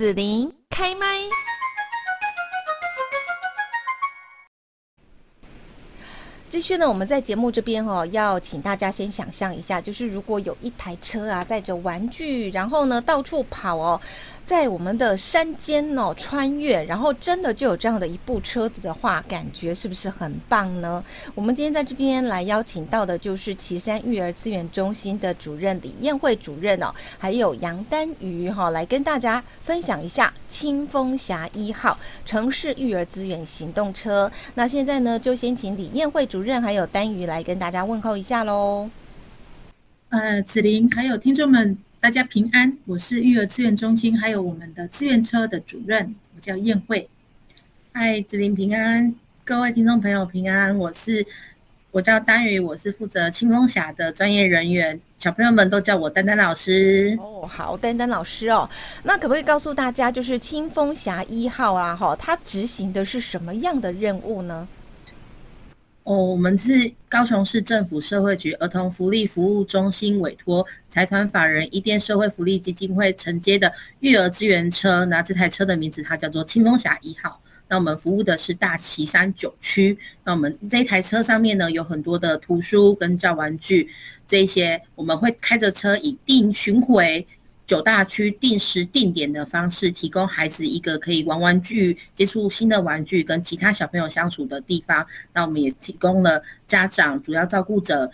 子琳开麦。继续呢，我们在节目这边哦，要请大家先想象一下，就是如果有一台车啊，载着玩具，然后呢到处跑哦。在我们的山间哦，穿越，然后真的就有这样的一部车子的话，感觉是不是很棒呢？我们今天在这边来邀请到的就是岐山育儿资源中心的主任李艳慧主任哦，还有杨丹瑜哈，来跟大家分享一下青蜂侠一号城市育儿资源行动车。那现在呢，就先请李艳慧主任还有丹瑜来跟大家问候一下喽。呃，子琳还有听众们。大家平安，我是育儿资源中心，还有我们的志愿车的主任，我叫燕慧。嗨，子琳平安，各位听众朋友平安，我是我叫丹瑜，我是负责青蜂侠的专业人员，小朋友们都叫我丹丹老师。哦，好，丹丹老师哦，那可不可以告诉大家，就是青蜂侠一号啊，哈，它执行的是什么样的任务呢？哦，我们是高雄市政府社会局儿童福利服务中心委托财团法人伊甸社会福利基金会承接的育儿资源车。那这台车的名字它叫做青蜂侠一号。那我们服务的是大旗山九区。那我们这台车上面呢，有很多的图书跟教玩具，这些我们会开着车以定巡回。九大区定时定点的方式，提供孩子一个可以玩玩具、接触新的玩具、跟其他小朋友相处的地方。那我们也提供了家长、主要照顾者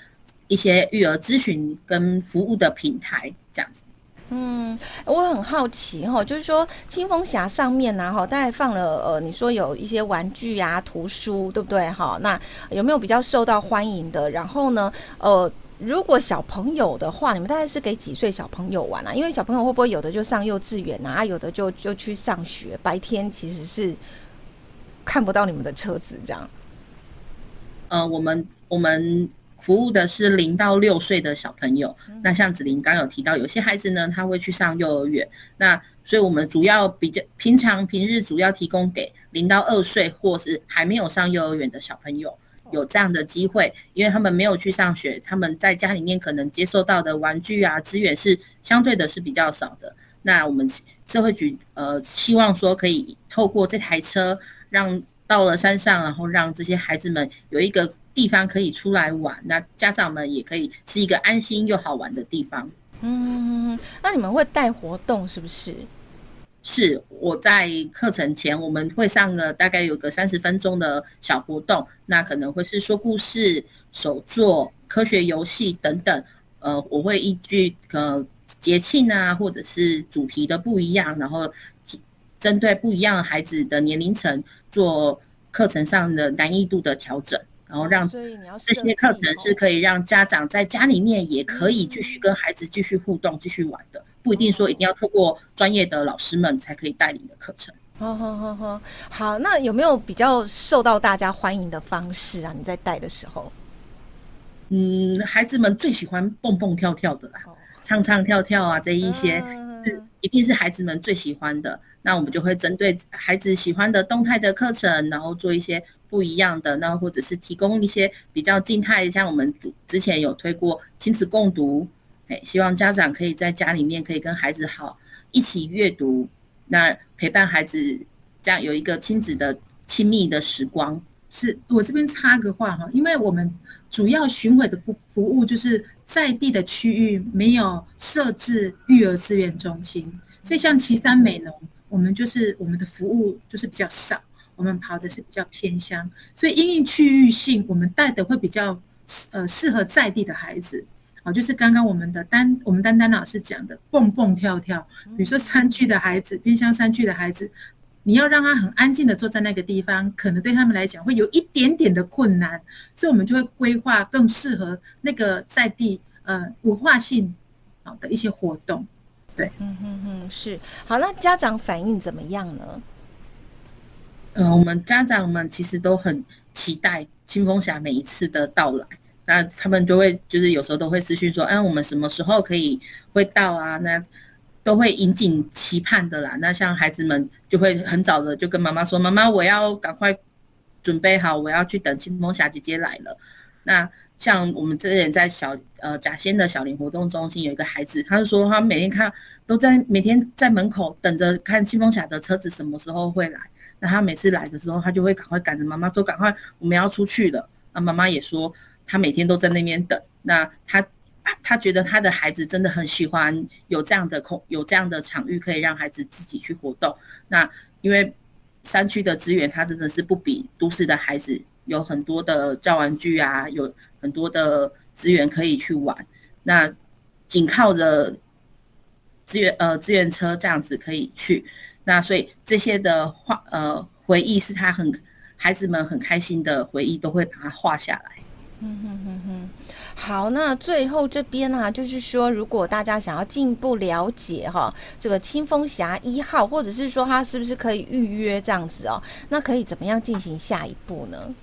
一些育儿咨询跟服务的平台，这样子。嗯，我很好奇哈，就是说青蜂侠上面呢，哈，大概放了呃，你说有一些玩具啊、图书，对不对？哈，那有没有比较受到欢迎的？然后呢，呃。如果小朋友的话，你们大概是给几岁小朋友玩啊？因为小朋友会不会有的就上幼稚园啊，有的就就去上学，白天其实是看不到你们的车子这样。呃，我们我们服务的是零到六岁的小朋友。嗯、那像子琳刚有提到，有些孩子呢，他会去上幼儿园，那所以我们主要比较平常平日主要提供给零到二岁或是还没有上幼儿园的小朋友。有这样的机会，因为他们没有去上学，他们在家里面可能接受到的玩具啊资源是相对的是比较少的。那我们社会局呃希望说可以透过这台车，让到了山上，然后让这些孩子们有一个地方可以出来玩，那家长们也可以是一个安心又好玩的地方。嗯，那你们会带活动是不是？是我在课程前，我们会上个大概有个三十分钟的小活动，那可能会是说故事、手作、科学游戏等等。呃，我会依据呃节庆啊，或者是主题的不一样，然后针对不一样孩子的年龄层做课程上的难易度的调整，然后让这些课程是可以让家长在家里面也可以继续跟孩子继续互动、继续玩的。不一定说一定要透过专业的老师们才可以带领的课程。好好好好，好，那有没有比较受到大家欢迎的方式啊？你在带的时候，嗯，孩子们最喜欢蹦蹦跳跳的啦，唱唱跳跳啊，这一些是一定是孩子们最喜欢的。那我们就会针对孩子喜欢的动态的课程，然后做一些不一样的，那或者是提供一些比较静态，像我们之前有推过亲子共读。哎，希望家长可以在家里面可以跟孩子好一起阅读，那陪伴孩子这样有一个亲子的亲密的时光。是我这边插个话哈，因为我们主要巡回的服服务就是在地的区域没有设置育儿资源中心，所以像岐山美浓，我们就是我们的服务就是比较少，我们跑的是比较偏乡，所以因应区域性，我们带的会比较呃适合在地的孩子。哦，就是刚刚我们的丹，我们丹丹老师讲的蹦蹦跳跳，比如说山区的孩子，偏乡山区的孩子，你要让他很安静的坐在那个地方，可能对他们来讲会有一点点的困难，所以我们就会规划更适合那个在地呃文化性好的一些活动。对，嗯嗯嗯，是。好，那家长反应怎么样呢？呃，我们家长们其实都很期待青蜂侠每一次的到来。那他们就会就是有时候都会私讯说，哎，我们什么时候可以会到啊？那都会引颈期盼的啦。那像孩子们就会很早的就跟妈妈说，妈妈，我要赶快准备好，我要去等青风侠姐姐来了。那像我们之前在小呃甲仙的小林活动中心有一个孩子，他就说他每天看都在每天在门口等着看清风侠的车子什么时候会来。那他每次来的时候，他就会赶快赶着妈妈说：“赶快，我们要出去了。”那妈妈也说，他每天都在那边等。那他他觉得他的孩子真的很喜欢有这样的空有这样的场域，可以让孩子自己去活动。那因为山区的资源，他真的是不比都市的孩子有很多的教玩具啊，有很多的资源可以去玩。那仅靠着资源呃资源车这样子可以去。那所以这些的画呃回忆是他很孩子们很开心的回忆，都会把它画下来。嗯哼哼哼，好，那最后这边呢、啊，就是说，如果大家想要进一步了解哈，这个清风侠一号，或者是说他是不是可以预约这样子哦，那可以怎么样进行下一步呢？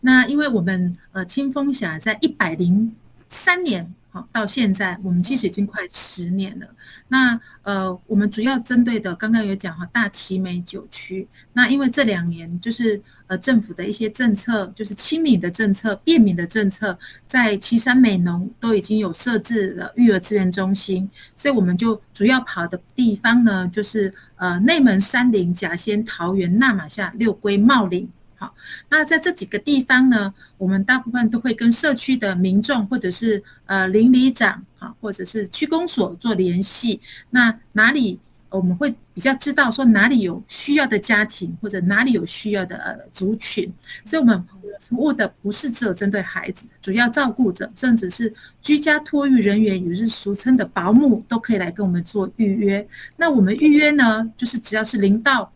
那因为我们呃清风侠在一百零三年。好，到现在我们其实已经快十年了。那呃，我们主要针对的刚刚有讲哈，大奇美九区。那因为这两年就是呃政府的一些政策，就是亲民的政策、便民的政策，在旗山美农都已经有设置了育儿资源中心，所以我们就主要跑的地方呢，就是呃内门、山林、甲仙、桃园、纳玛夏、六龟、茂林。好，那在这几个地方呢，我们大部分都会跟社区的民众，或者是呃邻里长，啊，或者是区公所做联系。那哪里我们会比较知道说哪里有需要的家庭，或者哪里有需要的呃族群。所以，我们服务的不是只有针对孩子，主要照顾者，甚至是居家托育人员，也就是俗称的保姆，都可以来跟我们做预约。那我们预约呢，就是只要是零到。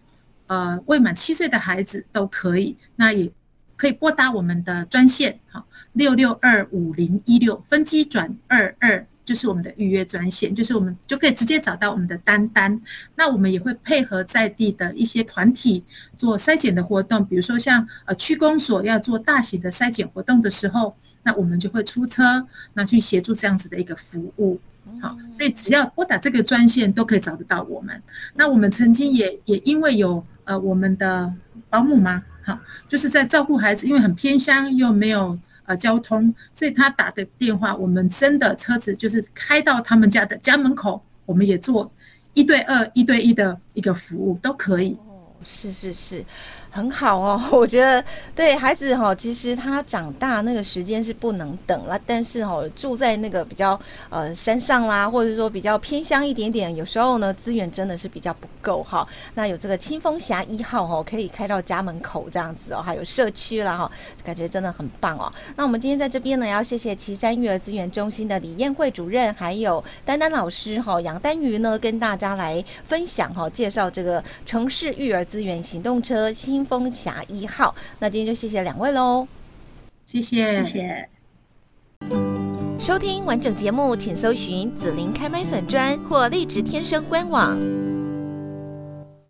呃，未满七岁的孩子都可以，那也可以拨打我们的专线，好，六六二五零一六分机转二二，就是我们的预约专线，就是我们就可以直接找到我们的丹丹。那我们也会配合在地的一些团体做筛检的活动，比如说像呃区公所要做大型的筛检活动的时候，那我们就会出车，那去协助这样子的一个服务。好，所以只要拨打这个专线都可以找得到我们。那我们曾经也也因为有。呃，我们的保姆吗？好，就是在照顾孩子，因为很偏乡又没有呃交通，所以他打的电话，我们真的车子就是开到他们家的家门口，我们也做一对二、一对一的一个服务，都可以。哦，是是是。很好哦，我觉得对孩子哈，其实他长大那个时间是不能等了。但是哈，住在那个比较呃山上啦，或者说比较偏乡一点点，有时候呢资源真的是比较不够哈。那有这个清风侠一号哈，可以开到家门口这样子哦，还有社区啦哈，感觉真的很棒哦。那我们今天在这边呢，要谢谢岐山育儿资源中心的李艳慧主任，还有丹丹老师哈，杨丹瑜呢跟大家来分享哈，介绍这个城市育儿资源行动车新。风侠一号，那今天就谢谢两位喽，谢谢谢谢。收听完整节目，请搜寻紫琳开麦粉砖或荔枝天生官网。